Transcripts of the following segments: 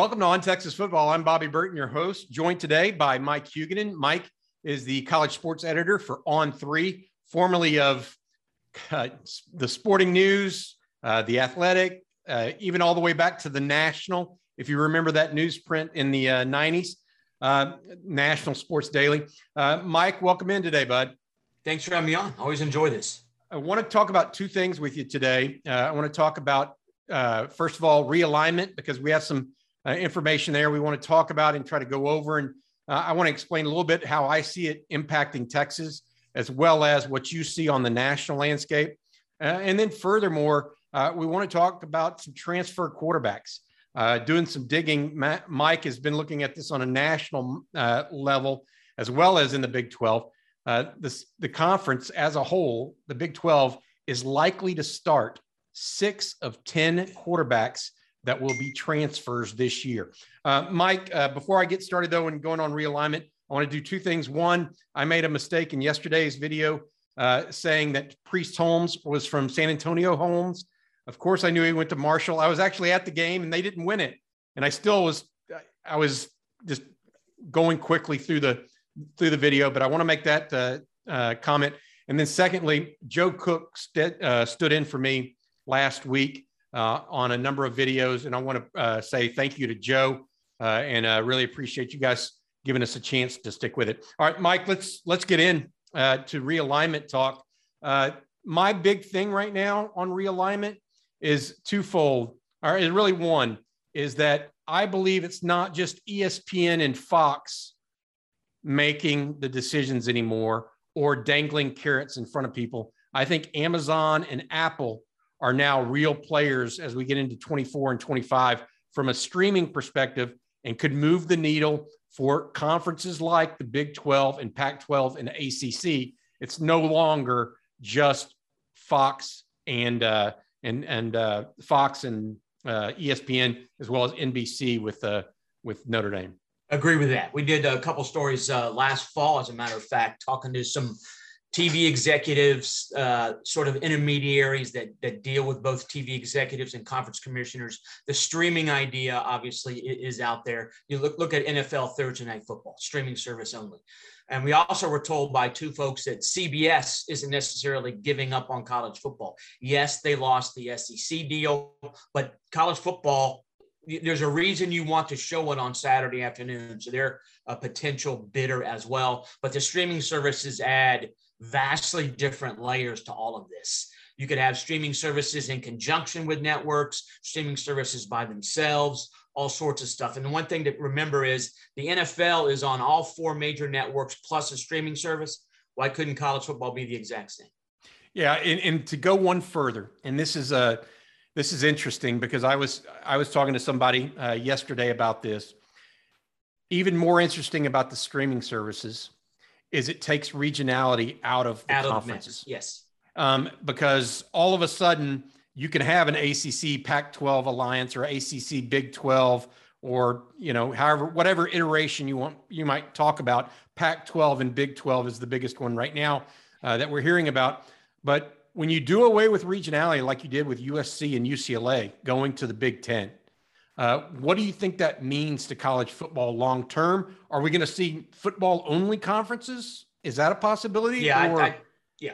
Welcome to On Texas Football. I'm Bobby Burton, your host, joined today by Mike Huguenin. Mike is the college sports editor for On Three, formerly of uh, the Sporting News, uh, the Athletic, uh, even all the way back to the National. If you remember that newsprint in the 90s, uh, uh, National Sports Daily. Uh, Mike, welcome in today, bud. Thanks for having me on. Always enjoy this. I want to talk about two things with you today. I want to talk about, first of all, realignment because we have some uh, information there we want to talk about and try to go over. And uh, I want to explain a little bit how I see it impacting Texas, as well as what you see on the national landscape. Uh, and then, furthermore, uh, we want to talk about some transfer quarterbacks. Uh, doing some digging, Mike has been looking at this on a national level as well as in the Big 12. This, the conference as a whole, the Big 12, is likely to start six of 10 quarterbacks that will be transfers this year. Uh, Mike, uh, before I get started though and going on realignment, I want to do two things. One, I made a mistake in yesterday's video uh, saying that Priest Holmes was from San Antonio Holmes. Of course, I knew he went to Marshall. I was actually at the game and they didn't win it, and I still was. I was just going quickly through the through the video, but I want to make that uh, uh, comment. And then, secondly, Joe Cook st- uh, stood in for me last week uh, on a number of videos. And I want to uh, say thank you to Joe uh, and uh, really appreciate you guys giving us a chance to stick with it. All right, Mike, let's let's get in uh, to realignment talk. My big thing right now on realignment is twofold, or is really one, is that I believe it's not just ESPN and Fox making the decisions anymore or dangling carrots in front of people. I think Amazon and Apple are now real players as we get into 24 and 25 from a streaming perspective and could move the needle for conferences like the Big 12 and Pac 12 and ACC. It's no longer just Fox and uh, and and uh, Fox and uh, ESPN as well as NBC with uh, with Notre Dame. Agree with that. We did a couple stories uh, last fall, as a matter of fact, talking to some TV executives, uh, sort of intermediaries that that deal with both TV executives and conference commissioners. The streaming idea obviously is out there. You look look at NFL Thursday Night Football streaming service only, and we also were told by two folks that CBS isn't necessarily giving up on college football. Yes, they lost the SEC deal, but college football there's a reason you want to show it on Saturday afternoon. So they're a potential bidder as well. But the streaming services add vastly different layers to all of this. You could have streaming services in conjunction with networks, streaming services by themselves, all sorts of stuff. And the one thing to remember is the NFL is on all four major networks plus a streaming service. Why couldn't college football be the exact same? Yeah, and, and to go one further, and this is a this is interesting because I was I was talking to somebody uh, yesterday about this. Even more interesting about the streaming services is it takes regionality out of the out conferences. Of yes. Um, because all of a sudden you can have an ACC Pac-12 alliance or ACC Big 12 or you know however whatever iteration you want you might talk about. Pac-12 and Big 12 is the biggest one right now uh, that we're hearing about. But when you do away with regionality like you did with USC and UCLA going to the Big Ten, uh, what do you think that means to college football long term? Are we going to see football only conferences? Is that a possibility? Yeah, or... I, I, yeah.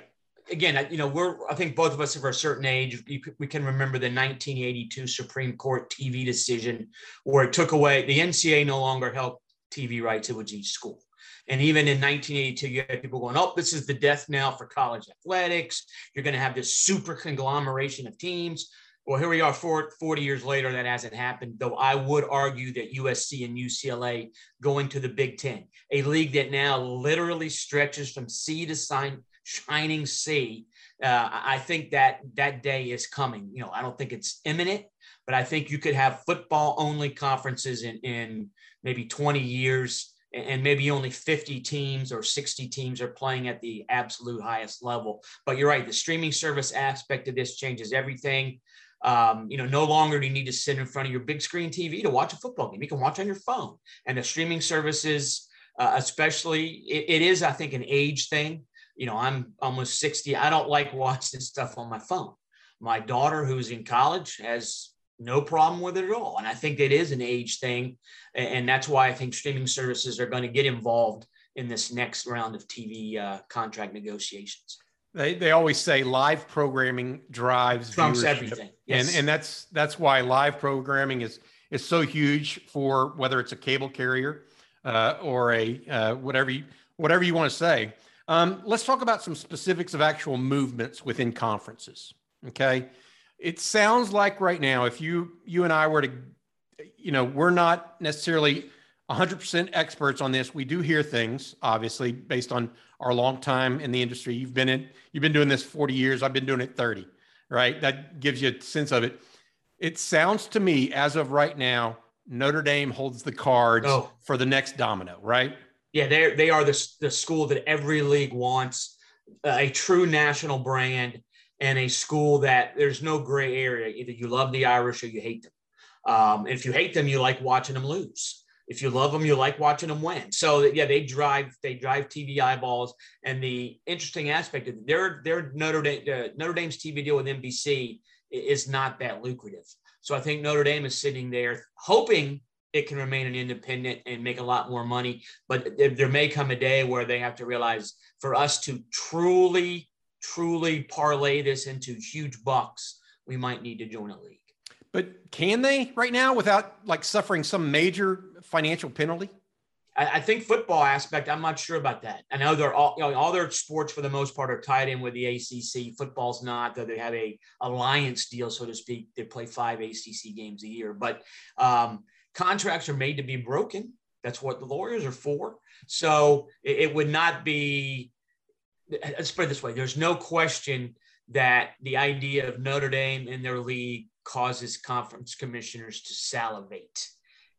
Again, you know, we're I think both of us are a certain age. we can remember the 1982 Supreme Court TV decision where it took away the NCAA no longer held TV rights; it was each school. And even in 1982, you had people going, "Oh, this is the death knell for college athletics. You're going to have this super conglomeration of teams." Well, here we are 40 years later, that hasn't happened, though I would argue that USC and UCLA going to the Big Ten, a league that now literally stretches from sea to sign, shining sea. Uh, I think that that day is coming. You know, I don't think it's imminent, but I think you could have football only conferences in, in maybe 20 years and maybe only 50 teams or 60 teams are playing at the absolute highest level. But you're right, the streaming service aspect of this changes everything. Um, you know, no longer do you need to sit in front of your big screen TV to watch a football game. You can watch on your phone. And the streaming services, uh, especially, it, it is, I think, an age thing. You know, I'm almost 60. I don't like watching stuff on my phone. My daughter, who's in college, has no problem with it at all. And I think it is an age thing. And that's why I think streaming services are going to get involved in this next round of TV uh, contract negotiations. They, they always say live programming drives trumps viewership. everything, yes. and and that's that's why live programming is is so huge for whether it's a cable carrier uh, or a uh, whatever you whatever you want to say. Um, let's talk about some specifics of actual movements within conferences. Okay, it sounds like right now, if you you and I were to, you know, we're not necessarily 100% experts on this. We do hear things, obviously, based on our long time in the industry. You've been in, you've been doing this 40 years. I've been doing it 30, right? That gives you a sense of it. It sounds to me, as of right now, Notre Dame holds the cards oh. for the next domino, right? Yeah, they they are the the school that every league wants, a true national brand, and a school that there's no gray area. Either you love the Irish or you hate them. Um, if you hate them, you like watching them lose. If you love them, you like watching them win. So yeah, they drive they drive TV eyeballs. And the interesting aspect of their their Notre Dame uh, Notre Dame's TV deal with NBC is not that lucrative. So I think Notre Dame is sitting there hoping it can remain an independent and make a lot more money. But there may come a day where they have to realize for us to truly, truly parlay this into huge bucks, we might need to join a league. But can they right now without like suffering some major financial penalty? I, think football aspect, I'm not sure about that. I know they're all, you know, all their sports for the most part are tied in with the ACC. Football's not, though they have a alliance deal, so to speak. They play five ACC games a year, but um, contracts are made to be broken. That's what the lawyers are for. So it, it would not be. Let's put it this way: there's no question that the idea of Notre Dame in their league causes conference commissioners to salivate.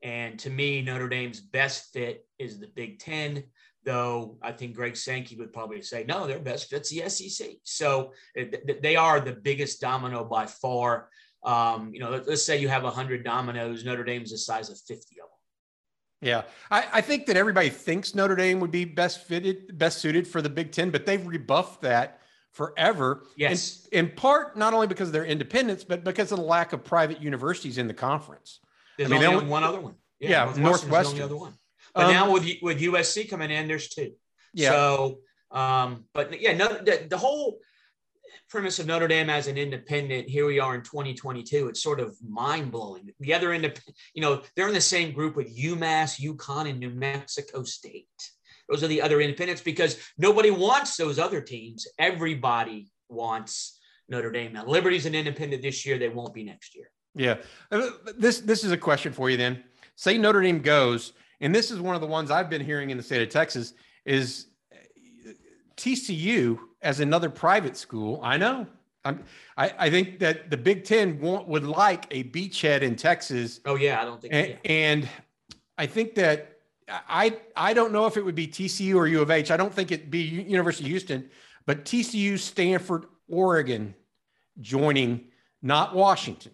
And to me, Notre Dame's best fit is the Big Ten, though I think Greg Sankey would probably say, no, their best fit's the SEC. So they are the biggest domino by far. Um, you know, let's say you have 100 dominoes, Notre Dame's the size of 50 of them. Yeah, I, I, think that everybody thinks Notre Dame would be best fitted, best suited for the Big Ten, but they've rebuffed that forever. Yes. In, in part, not only because of their independence, but because of the lack of private universities in the conference. There's I mean, only one other one. Yeah, yeah Northwestern. The other one. But um, now with with USC coming in, there's two. Yeah. So, um, but yeah, no, the, the whole premise of Notre Dame as an independent, here we are in 2022. It's sort of mind blowing. The other independent, you know, they're in the same group with UMass, UConn, and New Mexico State. Those are the other independents because nobody wants those other teams. Everybody wants Notre Dame. Now, Liberty's an independent this year. They won't be next year. Yeah. Uh, this this is a question for you then. Say Notre Dame goes, and this is one of the ones I've been hearing in the state of Texas is uh, TCU as another private school. I know. I'm, I, I think that the Big Ten want, would like a beachhead in Texas. Oh yeah, I don't think. And, yeah. and I think that I I don't know if it would be TCU or U of H. I don't think it'd be University of Houston, but TCU, Stanford, Oregon joining, not Washington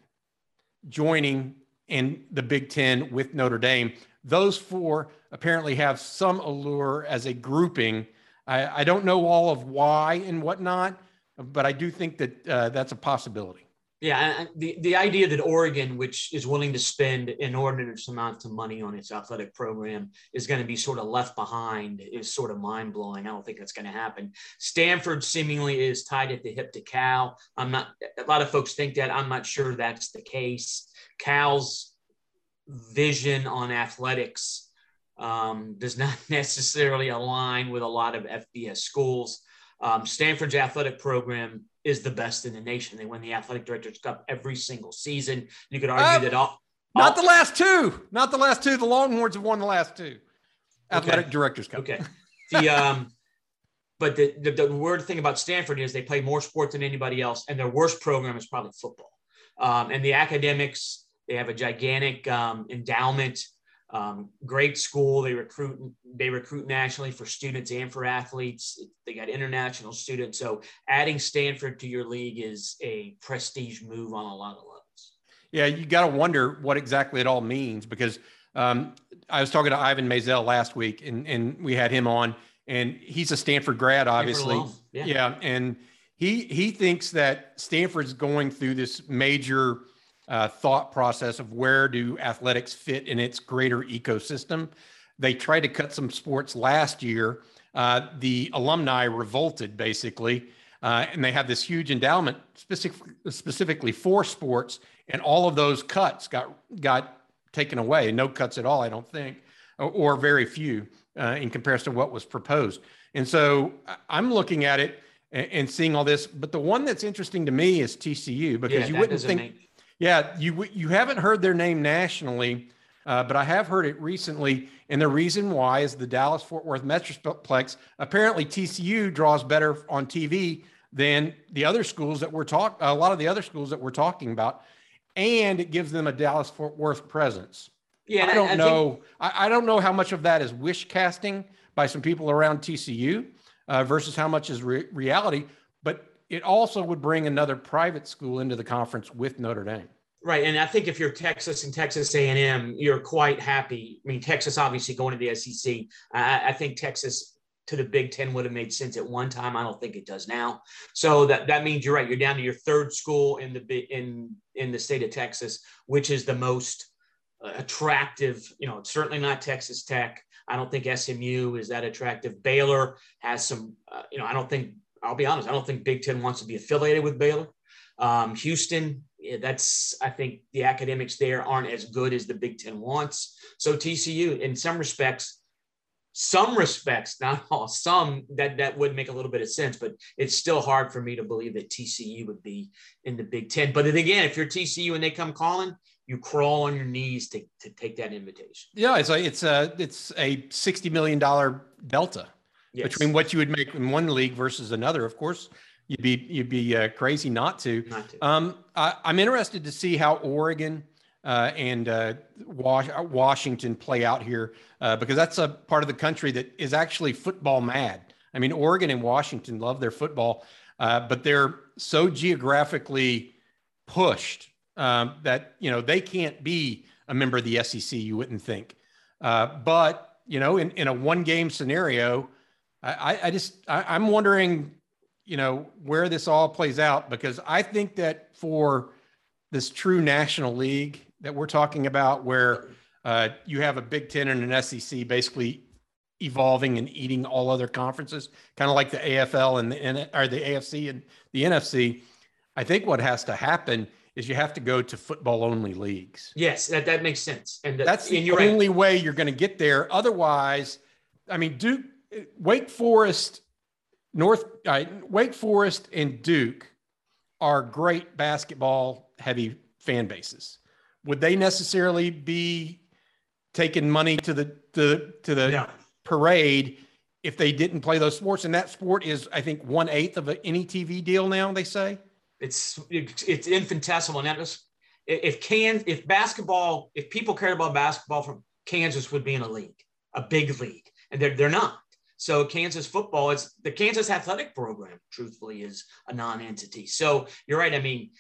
joining in the Big Ten with Notre Dame. Those four apparently have some allure as a grouping. I, I don't know all of why and whatnot, but I do think that uh, that's a possibility. Yeah, the, the idea that Oregon, which is willing to spend inordinate amounts of money on its athletic program, is going to be sort of left behind is sort of mind blowing. I don't think that's going to happen. Stanford seemingly is tied at the hip to Cal. I'm not. A lot of folks think that. I'm not sure that's the case. Cal's vision on athletics um, does not necessarily align with a lot of FBS schools. Um, Stanford's athletic program is the best in the nation. They win the athletic directors cup every single season. You could argue uh, that all, not the last two, not the last two. The Longhorns have won the last two athletic okay. directors cup. Okay. The um, but the, the the weird thing about Stanford is they play more sports than anybody else, and their worst program is probably football. Um, and the academics, they have a gigantic um, endowment. Um, great school. They recruit they recruit nationally for students and for athletes. They got international students. So adding Stanford to your league is a prestige move on a lot of levels. Yeah, you got to wonder what exactly it all means because um, I was talking to Ivan Maisel last week, and and we had him on, and he's a Stanford grad, obviously. Stanford yeah. yeah, and he he thinks that Stanford's going through this major uh, thought process of where do athletics fit in its greater ecosystem. They tried to cut some sports last year. Uh, the alumni revolted basically, uh, and they have this huge endowment specific, specifically for sports, and all of those cuts got got taken away. No cuts at all, I don't think, or, or very few uh, in comparison to what was proposed. And so I'm looking at it and, and, seeing all this. But the one that's interesting to me is TCU because yeah, you wouldn't think. Make- yeah, you you haven't heard their name nationally, uh, but I have heard it recently. And the reason why is the Dallas Fort Worth Metroplex. Apparently, TCU draws better on TV than the other schools that we're talking. A lot of the other schools that we're talking about, and it gives them a Dallas Fort Worth presence. Yeah, I don't I, I know. Think- I, I, don't know how much of that is wish casting by some people around TCU uh, versus how much is re- reality. But it also would bring another private school into the conference with Notre Dame. Right, and I think if you're Texas and Texas A&M, you're quite happy. I mean, Texas obviously going to the SEC. I, I think Texas to the Big Ten would have made sense at one time. I don't think it does now. So that that means you're right. You're down to your third school in the in in the state of Texas, which is the most uh, attractive. You know, it's certainly not Texas Tech. I don't think SMU is that attractive. Baylor has some. Uh, you know, I don't think. I'll be honest. I don't think Big Ten wants to be affiliated with Baylor. Um, Houston, that's I think the academics there aren't as good as the Big Ten wants. So TCU, in some respects, some respects, not all, some that that would make a little bit of sense, but it's still hard for me to believe that TCU would be in the Big Ten. But then again, if you're TCU and they come calling, you crawl on your knees to, to take that invitation. Yeah, it's a it's a it's a sixty million dollar delta yes. between what you would make in one league versus another. Of course, You'd be you'd be uh, crazy not to. Not to. Um, I, am interested to see how Oregon uh, and uh, Was- Washington play out here uh, because that's a part of the country that is actually football mad. I mean, Oregon and Washington love their football, uh, but they're so geographically pushed um, that you know they can't be a member of the SEC. You wouldn't think, uh, but you know, in, in a one game scenario, I, I just I, I'm wondering you know, where this all plays out because I think that for this true national league that we're talking about, where uh, you have a Big Ten and an SEC basically evolving and eating all other conferences, kind of like the AFL and the or the AFC and the NFC. I think what has to happen is you have to go to football only leagues. Yes, that, that makes sense. And that's the only right. way you're going to get there. Otherwise, I mean, Duke, Wake Forest North uh, Wake Forest and Duke are great basketball heavy fan bases. Would they necessarily be taking money to the to, to the yeah. parade if they didn't play those sports? And that sport is, I think, one eighth of any TV deal now. They say it's it's infinitesimal. And that was if can if basketball if people cared about basketball from Kansas would be in a league, a big league, and they're they're not. So Kansas football, it's the Kansas athletic program, truthfully, is a non-entity. So you're right. I mean,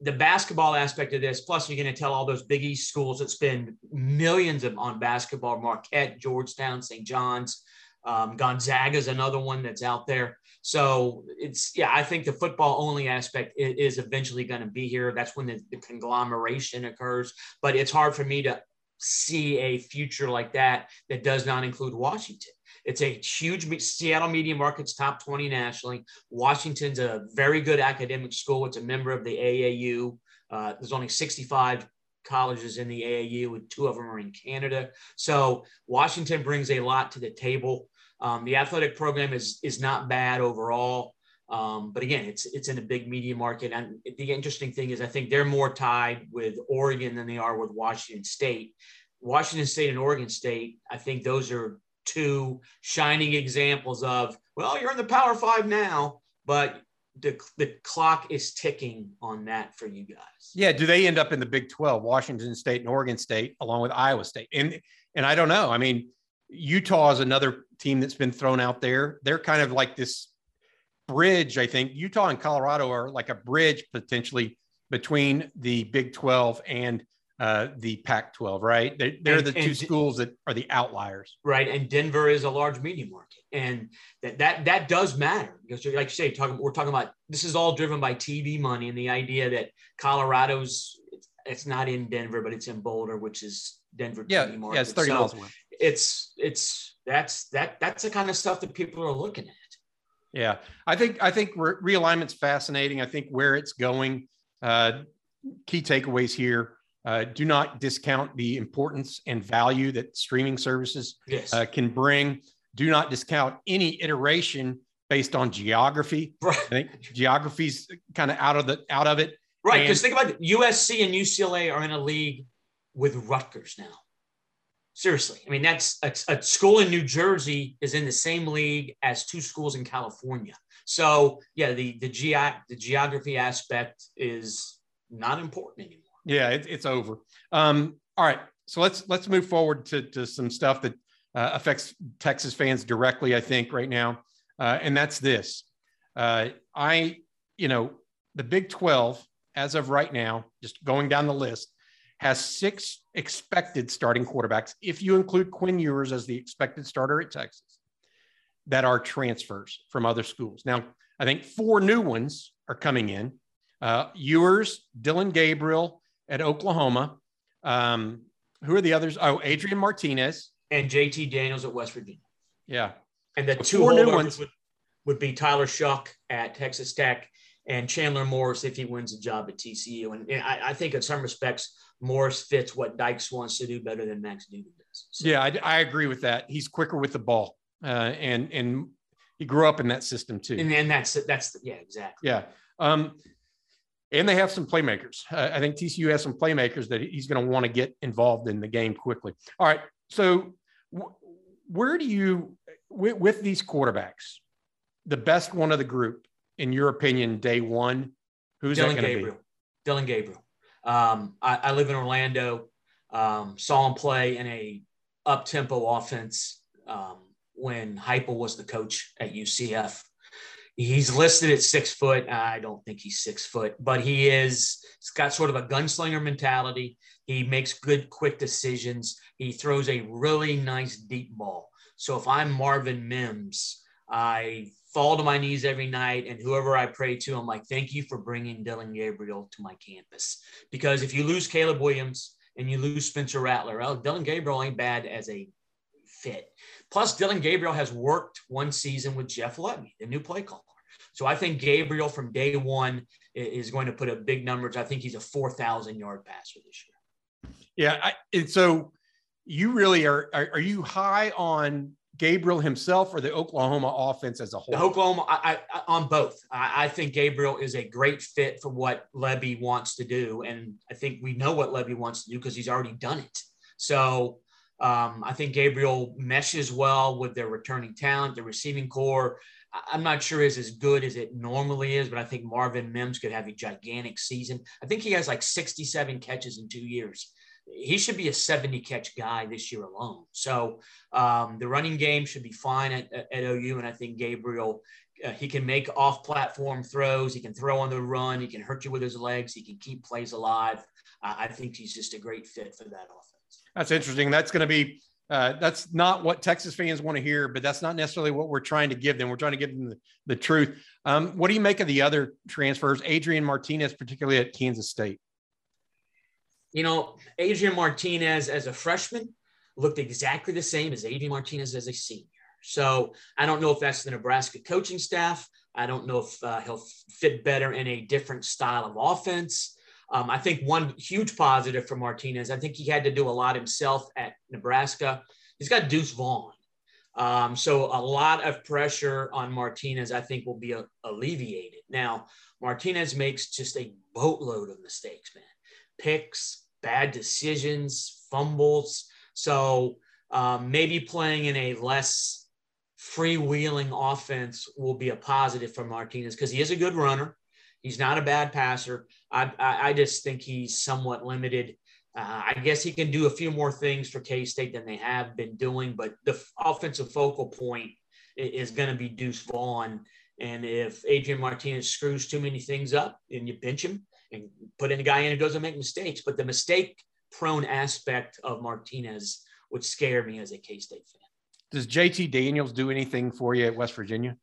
the basketball aspect of this, plus you're going to tell all those Big East schools that spend millions of, on basketball, Marquette, Georgetown, St. John's, um, Gonzaga is another one that's out there. So it's, yeah, I think the football only aspect is, eventually going to be here. That's when the, the conglomeration occurs. But it's hard for me to see a future like that that does not include Washington. It's a huge Seattle media market's top 20 nationally. Washington's a very good academic school. It's a member of the AAU. Uh, there's only 65 colleges in the AAU, and two of them are in Canada. So Washington brings a lot to the table. Um, the athletic program is is not bad overall. Um, but again, it's it's in a big media market. And the interesting thing is, I think they're more tied with Oregon than they are with Washington State. Washington State and Oregon State, I think those are two shining examples of, well, you're in the Power Five now, but the, the clock is ticking on that for you guys. Yeah. Do they end up in the Big 12, Washington State and Oregon State, along with Iowa State? And and I don't know. I mean, Utah is another team that's been thrown out there. They're kind of like this bridge, I think. Utah and Colorado are like a bridge potentially between the Big 12 and uh, the Pac 12, right? They, they're, and, the two schools that are the outliers. Right. And Denver is a large media market. And that, that, that does matter because, like you say, talking, we're talking about this is all driven by TV money and the idea that Colorado's it's not in Denver, but it's in Boulder, which is Denver. Yeah, yeah, it's thirty so miles away. It's it's that's that that's the kind of stuff that people are looking at. Yeah, I think I think re- realignment's fascinating. I think where it's going. Uh, key takeaways here: uh, do not discount the importance and value that streaming services yes. uh, can bring. Do not discount any iteration based on geography. Right. I think geography's kind of out of the out of it. Right, because think about it. USC and UCLA are in a league with Rutgers now. Seriously, I mean that's a, a, school in New Jersey is in the same league as two schools in California. So yeah, the the ge- the geography aspect is not important anymore. Yeah, it, it's over. Um, all right, so let's let's move forward to to some stuff that uh, affects Texas fans directly. I think right now, uh, and that's this. Uh, I, you know, the Big Twelve as of right now, just going down the list, has six expected starting quarterbacks, if you include Quinn Ewers as the expected starter at Texas, that are transfers from other schools. Now, I think four new ones are coming in. Uh, Ewers, Dillon Gabriel at Oklahoma. Um, who are the others? Oh, Adrian Martinez and JT Daniels at West Virginia. Yeah, and the two new ones would, would be Tyler Shough at Texas Tech and Chandler Morris if he wins a job at TCU. And, and I, I, think in some respects, Morris fits what Dykes wants to do better than Max Duggan does. So. Yeah, I, I, agree with that. He's quicker with the ball, uh, and and he grew up in that system too. And then that's that's yeah, exactly. Yeah. Um, and they have some playmakers. Uh, I think TCU has some playmakers that he's going to want to get involved in the game quickly. All right. So, w- where do you, with, with these quarterbacks, the best one of the group, in your opinion, day one? Who's Dillon that going to be? Dillon Gabriel. Um, I, I, live in Orlando. Um, saw him play in a up tempo offense um, when Heupel was the coach at UCF. He's listed at six foot. I don't think he's six foot, but he is. He's got sort of a gunslinger mentality. He makes good, quick decisions. He throws a really nice deep ball. So if I'm Marvin Mims, I fall to my knees every night and whoever I pray to, I'm like, thank you for bringing Dillon Gabriel to my campus. Because if you lose Caleb Williams and you lose Spencer Rattler, well, Dillon Gabriel ain't bad as a fit. Plus, Dillon Gabriel has worked one season with Jeff Lebby, the new play caller. So I think Gabriel from day one is going to put up big numbers. I think he's a 4,000 yard passer this year. Yeah. I, and so you really are, are, are you high on Gabriel himself or the Oklahoma offense as a whole? The Oklahoma, I, I, on both. I, I, think Gabriel is a great fit for what Lebby wants to do, and I think we know what Lebby wants to do because he's already done it. So um, I think Gabriel meshes well with their returning talent, the receiving corps. I'm not sure is as good as it normally is, but I think Marvin Mims could have a gigantic season. I think he has like 67 catches in two years he should be a 70 catch guy this year alone. So um, the running game should be fine at, at, OU. And I think Gabriel, uh, he can make off platform throws. He can throw on the run. He can hurt you with his legs. He can keep plays alive. Uh, I think he's just a great fit for that offense. That's interesting. That's going to be, uh, that's not what Texas fans want to hear, but that's not necessarily what we're trying to give them. We're trying to give them the, the truth. Um, what do you make of the other transfers, Adrian Martinez, particularly at Kansas State? You know, Adrian Martinez as a freshman looked exactly the same as Adrian Martinez as a senior. So I don't know if that's the Nebraska coaching staff. I don't know if uh, he'll fit better in a different style of offense. Um, I think one huge positive for Martinez, I think he had to do a lot himself at Nebraska. He's got Deuce Vaughn. Um, so a lot of pressure on Martinez, I think, will be a- alleviated. Now, Martinez makes just a boatload of mistakes, man picks, bad decisions, fumbles. So um, maybe playing in a less freewheeling offense will be a positive for Martinez because he is a good runner. He's not a bad passer. I, I, I just think he's somewhat limited. Uh, I guess he can do a few more things for K State than they have been doing, but the offensive focal point is, is going to be Deuce Vaughn. And if Adrian Martinez screws too many things up and you bench him, and put in a guy in who doesn't make mistakes. But the mistake prone aspect of Martinez would scare me as a K State fan. Does JT Daniels do anything for you at West Virginia?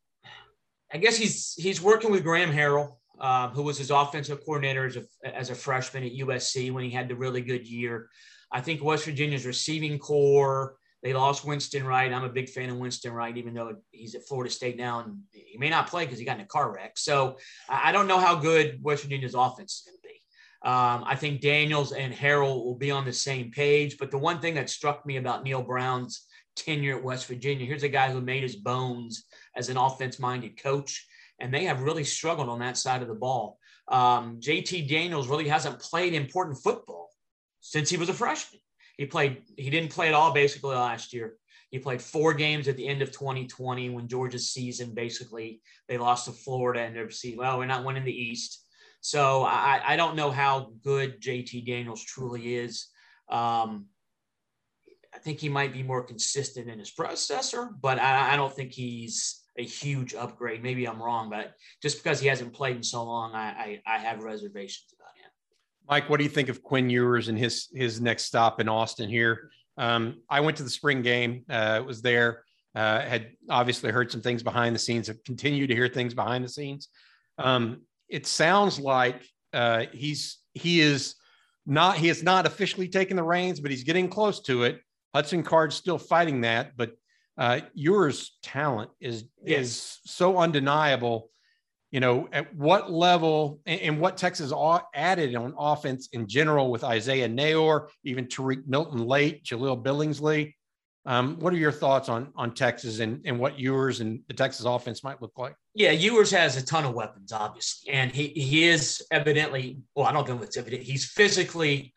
I guess he's he's working with Graham Harrell. uh, who was his offensive coordinator as a, as a freshman at USC when he had the really good year. I think West Virginia's receiving corps, they lost Winston Wright. I'm a big fan of Winston Wright, even though he's at Florida State now and he may not play because he got in a car wreck. So I don't know how good West Virginia's offense is going to be. Um, I think Daniels and Harrell will be on the same page. But the one thing that struck me about Neal Brown's tenure at West Virginia, here's a guy who made his bones as an offense minded coach, and they have really struggled on that side of the ball. Um, JT Daniels really hasn't played important football since he was a freshman. He played, he didn't play at all basically last year. He played four games at the end of 2020 when Georgia's season basically they lost to Florida and they're well, we're not winning the East. So I, I don't know how good JT Daniels truly is. Um, I think he might be more consistent in his predecessor, but I, I, don't think he's a huge upgrade. Maybe I'm wrong, but just because he hasn't played in so long, I, I, I have reservations. Mike, what do you think of Quinn Ewers and his his next stop in Austin here? Um, I went to the spring game, uh, was there, uh, had obviously heard some things behind the scenes, have continued to hear things behind the scenes. Um, it sounds like uh, he's he is not he has not officially taken the reins, but he's getting close to it. Hudson Card's still fighting that, but uh, Ewers' talent is yes. is so undeniable. You know, at what level and, what Texas added on offense in general with Isaiah Neyor, even Tarique Milton late, Jahleel Billingsley. Um, what are your thoughts on on Texas and, and what Ewers and the Texas offense might look like? Yeah, Ewers has a ton of weapons, obviously, and he he is evidently well. I don't know if it's evident. He's physically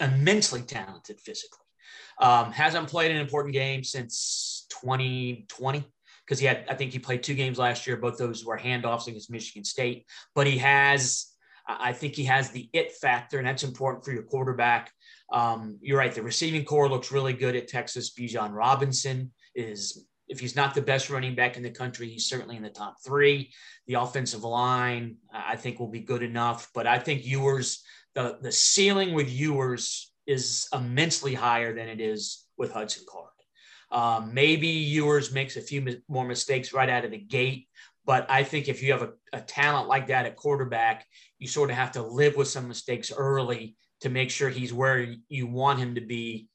immensely talented. Physically, um, hasn't played an important game since 2020 because he had. I think he played two games last year. Both those were handoffs against Michigan State, but he has. I think he has the it factor, and that's important for your quarterback. Um, you're right. The receiving corps looks really good at Texas. Bijan Robinson is, if he's not the best running back in the country, he's certainly in the top three. The offensive line, I think, will be good enough. But I think Ewers, the, the ceiling with Ewers is immensely higher than it is with Hudson Card. Um, maybe Ewers makes a few more mistakes right out of the gate, but I think if you have a, a talent like that at quarterback, you sort of have to live with some mistakes early to make sure he's where you want him to be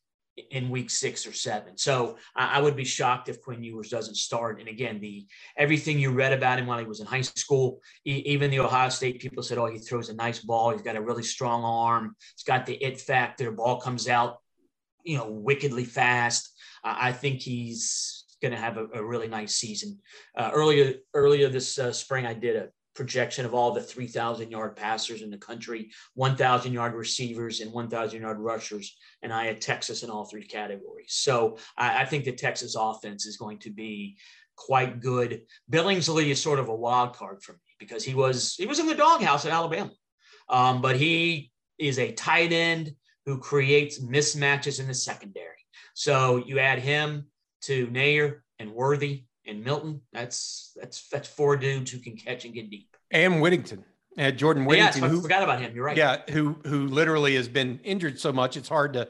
in week six or seven. So I, I, would be shocked if Quinn Ewers doesn't start. And again, the everything you read about him while he was in high school, e- even the Ohio State people said, "Oh, he throws a nice ball. He's got a really strong arm. He's got the it factor. Ball comes out, you know, wickedly fast." I, I think he's going to have a, a, really nice season. Uh, earlier earlier this uh, spring, I did a projection of all the 3,000 yard passers in the country, 1,000 yard receivers, and 1,000 yard rushers. And I had Texas in all three categories. So I, I, think the Texas offense is going to be quite good. Billingsley is sort of a wild card for me because he was he was in the doghouse at Alabama, um, but he is a tight end who creates mismatches in the secondary. So you add him to Neyor and Worthy and Milton. That's that's that's four dudes who can catch and get deep. And Whittington. Uh, Jordan Whittington. Yeah, who forgot about him. You're right. Yeah, who who literally has been injured so much it's hard to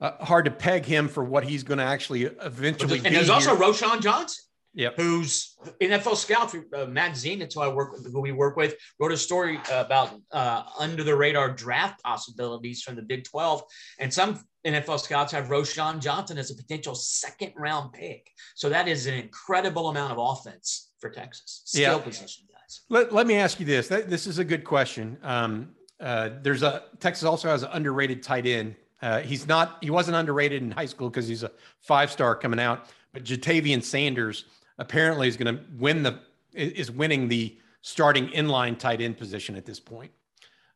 uh, hard to peg him for what he's going to actually eventually. And there's here. also Roschon Johnson. Yep. Who's NFL scout, uh, Matt Zenitz, who I work with, who we work with, wrote a story about uh, under the radar draft possibilities from the Big 12. And some NFL scouts have Roschon Johnson as a potential second round pick. So that is an incredible amount of offense for Texas. Skill yeah. position guys. Let, let me ask you this. This is a good question. Um, uh, there's a Texas also has an underrated tight end. Uh, he's not, he wasn't underrated in high school because he's a five star coming out, but Ja'Tavion Sanders apparently is going to win the is winning the starting inline tight end position at this point.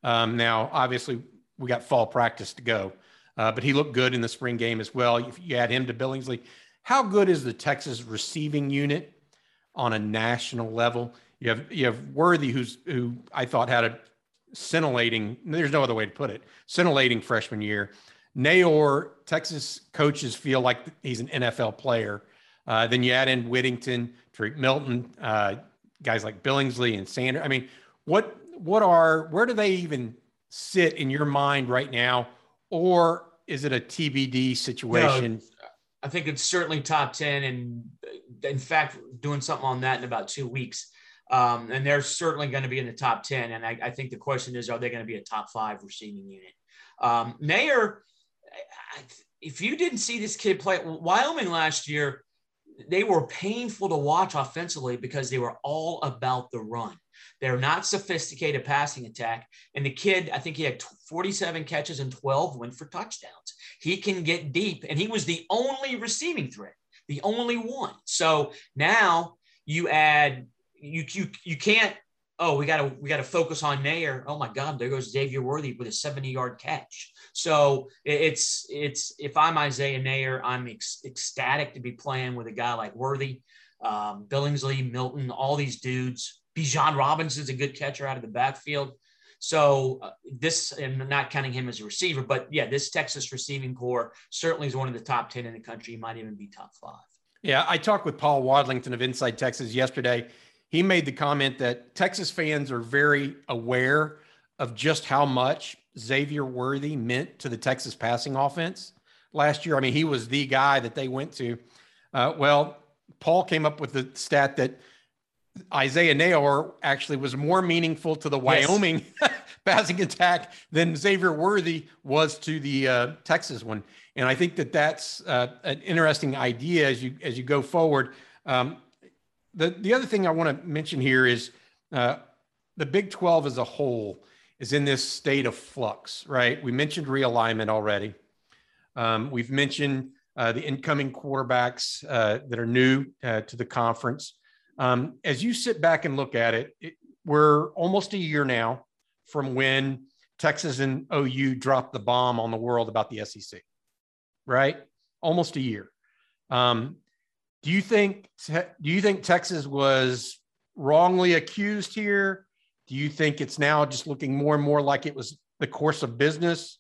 Um, now, obviously, we got fall practice to go, uh, but he looked good in the spring game as well. If you add him to Billingsley, how good is the Texas receiving unit on a national level? You have you have Worthy, who's who I thought had a scintillating. There's no other way to put it. Scintillating freshman year. Neyor, Texas coaches feel like he's an NFL player. Uh, then you add in Whittington, Tarique Milton, uh, guys like Billingsley and Sanders. I mean, what what are where do they even sit in your mind right now, or is it a TBD situation? No, I think it's certainly top ten, and in fact, doing something on that in about two weeks. Um, and they're certainly going to be in the top 10. And I, I, think the question is, are they going to be a top five receiving unit? Um, Neyor, if you didn't see this kid play Wyoming last year, they were painful to watch offensively because they were all about the run. They're not sophisticated passing attack. And the kid, I think he had 47 catches and 12 went for touchdowns. He can get deep, and he was the only receiving threat, the only one. So now you add you you you can't oh, we got to we got to focus on Neyor. Oh my God, there goes Xavier Worthy with a 70 yard catch. So it's it's if I'm Isaiah Neyor, I'm ec- ecstatic to be playing with a guy like Worthy, um, Billingsley, Milton, all these dudes. Bijan Robinson's a good catcher out of the backfield. So uh, this, and not counting him as a receiver, but yeah, this Texas receiving corps certainly is one of the top 10 in the country. Might even be top five. Yeah, I talked with Paul Wadlington of Inside Texas yesterday he made the comment that Texas fans are very aware of just how much Xavier Worthy meant to the Texas passing offense last year. I mean, he was the guy that they went to. Uh, well, Paul came up with the stat that Isaiah Neyor actually was more meaningful to the Wyoming yes. passing attack than Xavier Worthy was to the uh, Texas one. And I think that that's uh, an interesting idea as you as you go forward. Um, the, the other thing I want to mention here is uh, the Big 12 as a whole is in this state of flux, right? We mentioned realignment already. Um, we've mentioned uh, the incoming quarterbacks uh, that are new uh, to the conference. Um, as you sit back and look at it, it, we're almost a year now from when Texas and OU dropped the bomb on the world about the SEC, right? Almost a year. Um, do you think do you think Texas was wrongly accused here? Do you think it's now just looking more and more like it was the course of business?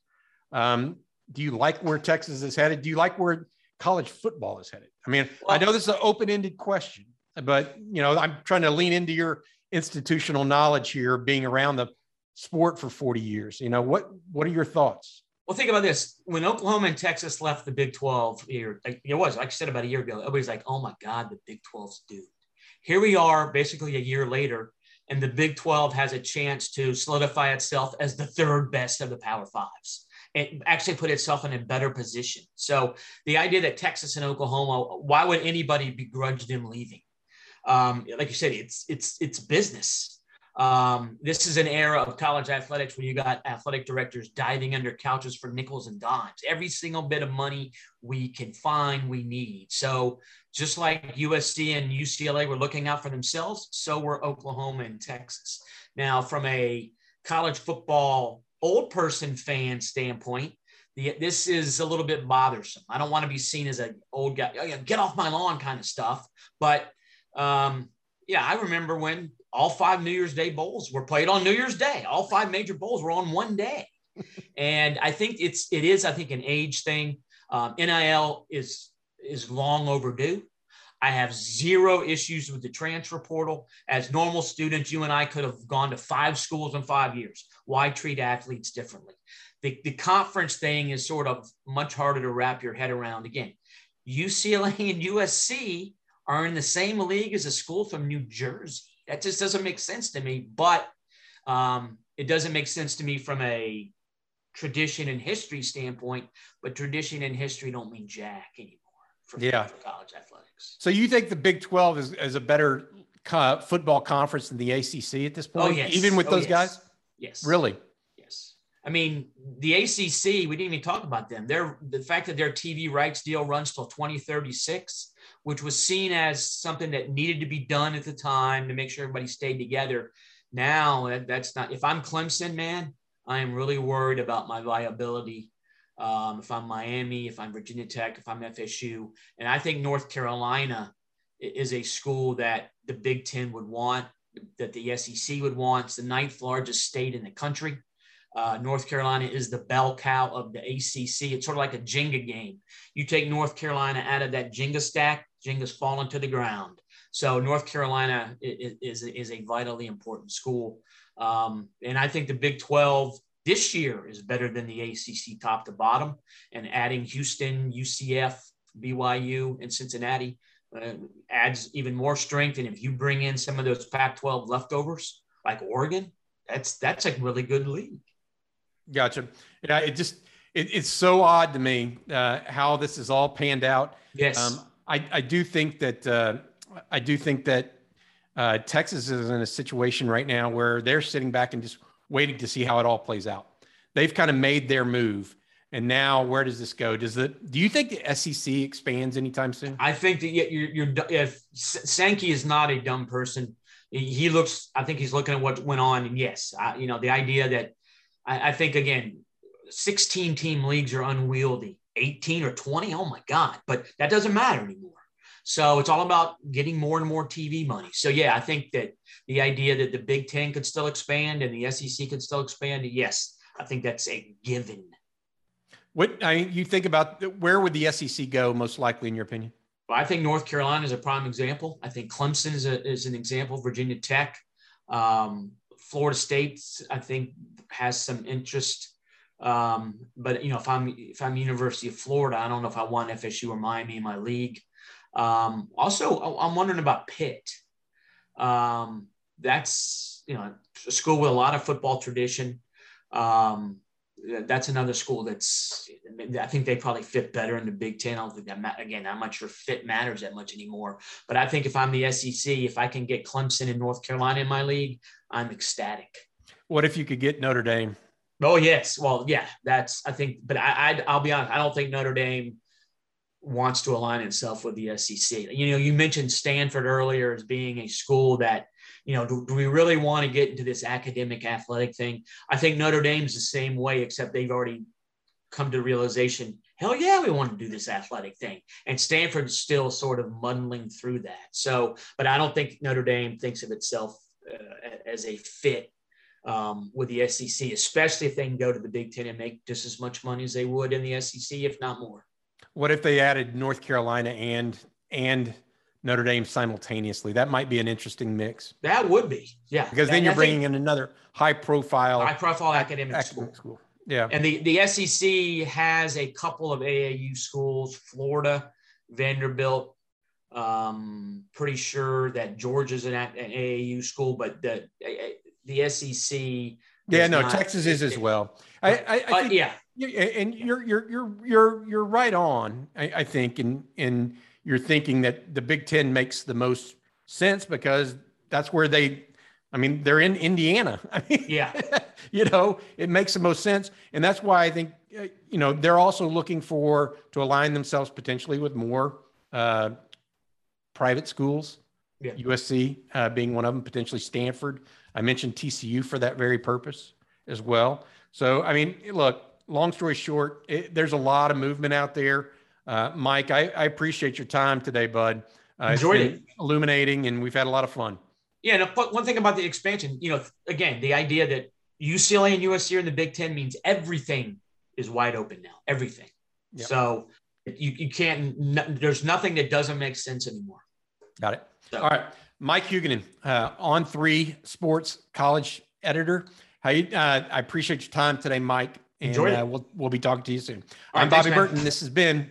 Um, do you like where Texas is headed? Do you like where college football is headed? I mean, well, I know this is an open-ended question, but you know, I'm trying to lean into your institutional knowledge here, being around the sport for 40 years. You know, what what are your thoughts? Well, think about this. When Oklahoma and Texas left the Big 12 here, it was, like I said about a year ago, everybody's like, oh my God, the Big 12's doomed. Here we are, basically a year later, and the Big 12 has a chance to solidify itself as the third best of the Power Fives. It actually put itself in a better position. So the idea that Texas and Oklahoma, why would anybody begrudge them leaving? Um, like you said, it's it's it's business. Um, this is an era of college athletics where you got athletic directors diving under couches for nickels and dimes. Every single bit of money we can find, we need. So just like USC and UCLA were looking out for themselves, so were Oklahoma and Texas. Now, from a college football old person fan standpoint, the, this is a little bit bothersome. I don't want to be seen as an old guy, oh, get off my lawn kind of stuff. But um, yeah, I remember when all five New Year's Day bowls were played on New Year's Day. All five major bowls were on one day. and I think it's it is I think an age thing. Um, NIL is is long overdue. I have zero issues with the transfer portal. As normal students, you and I could have gone to five schools in five years. Why treat athletes differently? The, the conference thing is sort of much harder to wrap your head around. Again, UCLA and USC are in the same league as a school from New Jersey. That just doesn't make sense to me. But um, it doesn't make sense to me from a tradition and history standpoint. But tradition and history don't mean jack anymore for, yeah. for college athletics. So you think the Big Twelve is, is a better co- football conference than the ACC at this point? Oh, yes. Even with oh, those yes. guys? Yes. Really? I mean, the ACC, we didn't even talk about them. They're, the fact that their TV rights deal runs till 2036 which was seen as something that needed to be done at the time to make sure everybody stayed together. Now that's not. If I'm Clemson, man, I am really worried about my viability. Um, if I'm Miami, if I'm Virginia Tech, if I'm FSU, and I think North Carolina is a school that the Big Ten would want, that the SEC would want. It's the ninth largest state in the country. Uh, North Carolina is the bell cow of the ACC. It's sort of like a Jenga game. You take North Carolina out of that Jenga stack, Jenga's fallen to the ground. So North Carolina is, is, is a vitally important school. Um, and I think the Big 12 this year is better than the ACC top to bottom. And adding Houston, UCF, BYU, and Cincinnati, uh, adds even more strength. And if you bring in some of those Pac-12 leftovers like Oregon, that's that's a really good league. Gotcha. Yeah, it just it, it's so odd to me uh, how this is all panned out. Yes, um, I I do think that uh, I do think that uh, Texas is in a situation right now where they're sitting back and just waiting to see how it all plays out. They've kind of made their move. And now, where does this go? Does it? Do you think the SEC expands anytime soon? I think that you're, you're if Sankey is not a dumb person, he looks. I think he's looking at what went on, and yes, I, you know the idea that I, I think again, 16 team leagues are unwieldy. 18 or 20, oh my god! But that doesn't matter anymore. So it's all about getting more and more TV money. So yeah, I think that the idea that the Big Ten could still expand and the SEC could still expand, yes, I think that's a given. What I mean, you think about where would the SEC go most likely in your opinion? Well, I think North Carolina is a prime example. I think Clemson is, a, is an example. Virginia Tech, um, Florida State, I think has some interest. Um, but you know, if I'm if I'm University of Florida, I don't know if I want FSU or Miami in my league. Um, also, I'm wondering about Pitt. Um, that's you know a school with a lot of football tradition. Um, that's another school that's I think they probably fit better in the Big Ten. I don't think that again, I'm not sure fit matters that much anymore. But I think if I'm the SEC, if I can get Clemson and North Carolina in my league, I'm ecstatic. What if you could get Notre Dame? Oh yes, well yeah, that's I think. But I, I will be honest, I don't think Notre Dame wants to align itself with the SEC. You know, you mentioned Stanford earlier as being a school that you know, do, do, we really want to get into this academic athletic thing? I think Notre Dame's the same way, except they've already come to realization, hell yeah, we want to do this athletic thing. And Stanford's still sort of muddling through that. So, but I don't think Notre Dame thinks of itself uh, as a fit um, with the SEC, especially if they can go to the Big Ten and make just as much money as they would in the SEC, if not more. What if they added North Carolina and and Notre Dame simultaneously. That might be an interesting mix. That would be, yeah. Because then you're bringing in another high profile, high profile academic, academic school. school. Yeah. And the, the SEC has a couple of AAU schools, Florida, Vanderbilt. Um, pretty sure that Georgia's an, an AAU school, but the the SEC. Yeah, no, not, Texas is as well. I, I, I uh, think, yeah, and you're you're you're you're you're right on. I, I think in in you're thinking that the Big Ten makes the most sense because that's where they, I mean, they're in Indiana. I mean, yeah, you know, it makes the most sense, and that's why I think, uh, you know, they're also looking for to align themselves potentially with more uh, private schools. Yeah. USC uh, being one of them, potentially Stanford. I mentioned TCU for that very purpose as well. So, I mean, look, long story short, it, there's a lot of movement out there. Uh, Mike, I, I, appreciate your time today, bud. Uh, Enjoyed it. Illuminating, and we've had a lot of fun. Yeah, and one thing about the expansion, you know, again, the idea that UCLA and USC are in the Big Ten means everything is wide open now. Everything. Yep. So you, you can't. there's nothing that doesn't make sense anymore. Got it. So. All right, Mike Huguenin, uh, on three sports college editor. How you, uh, I appreciate your time today, Mike. And Enjoy it. Uh, we'll we'll be talking to you soon. All I'm right, Bobby thanks, Burton. This has been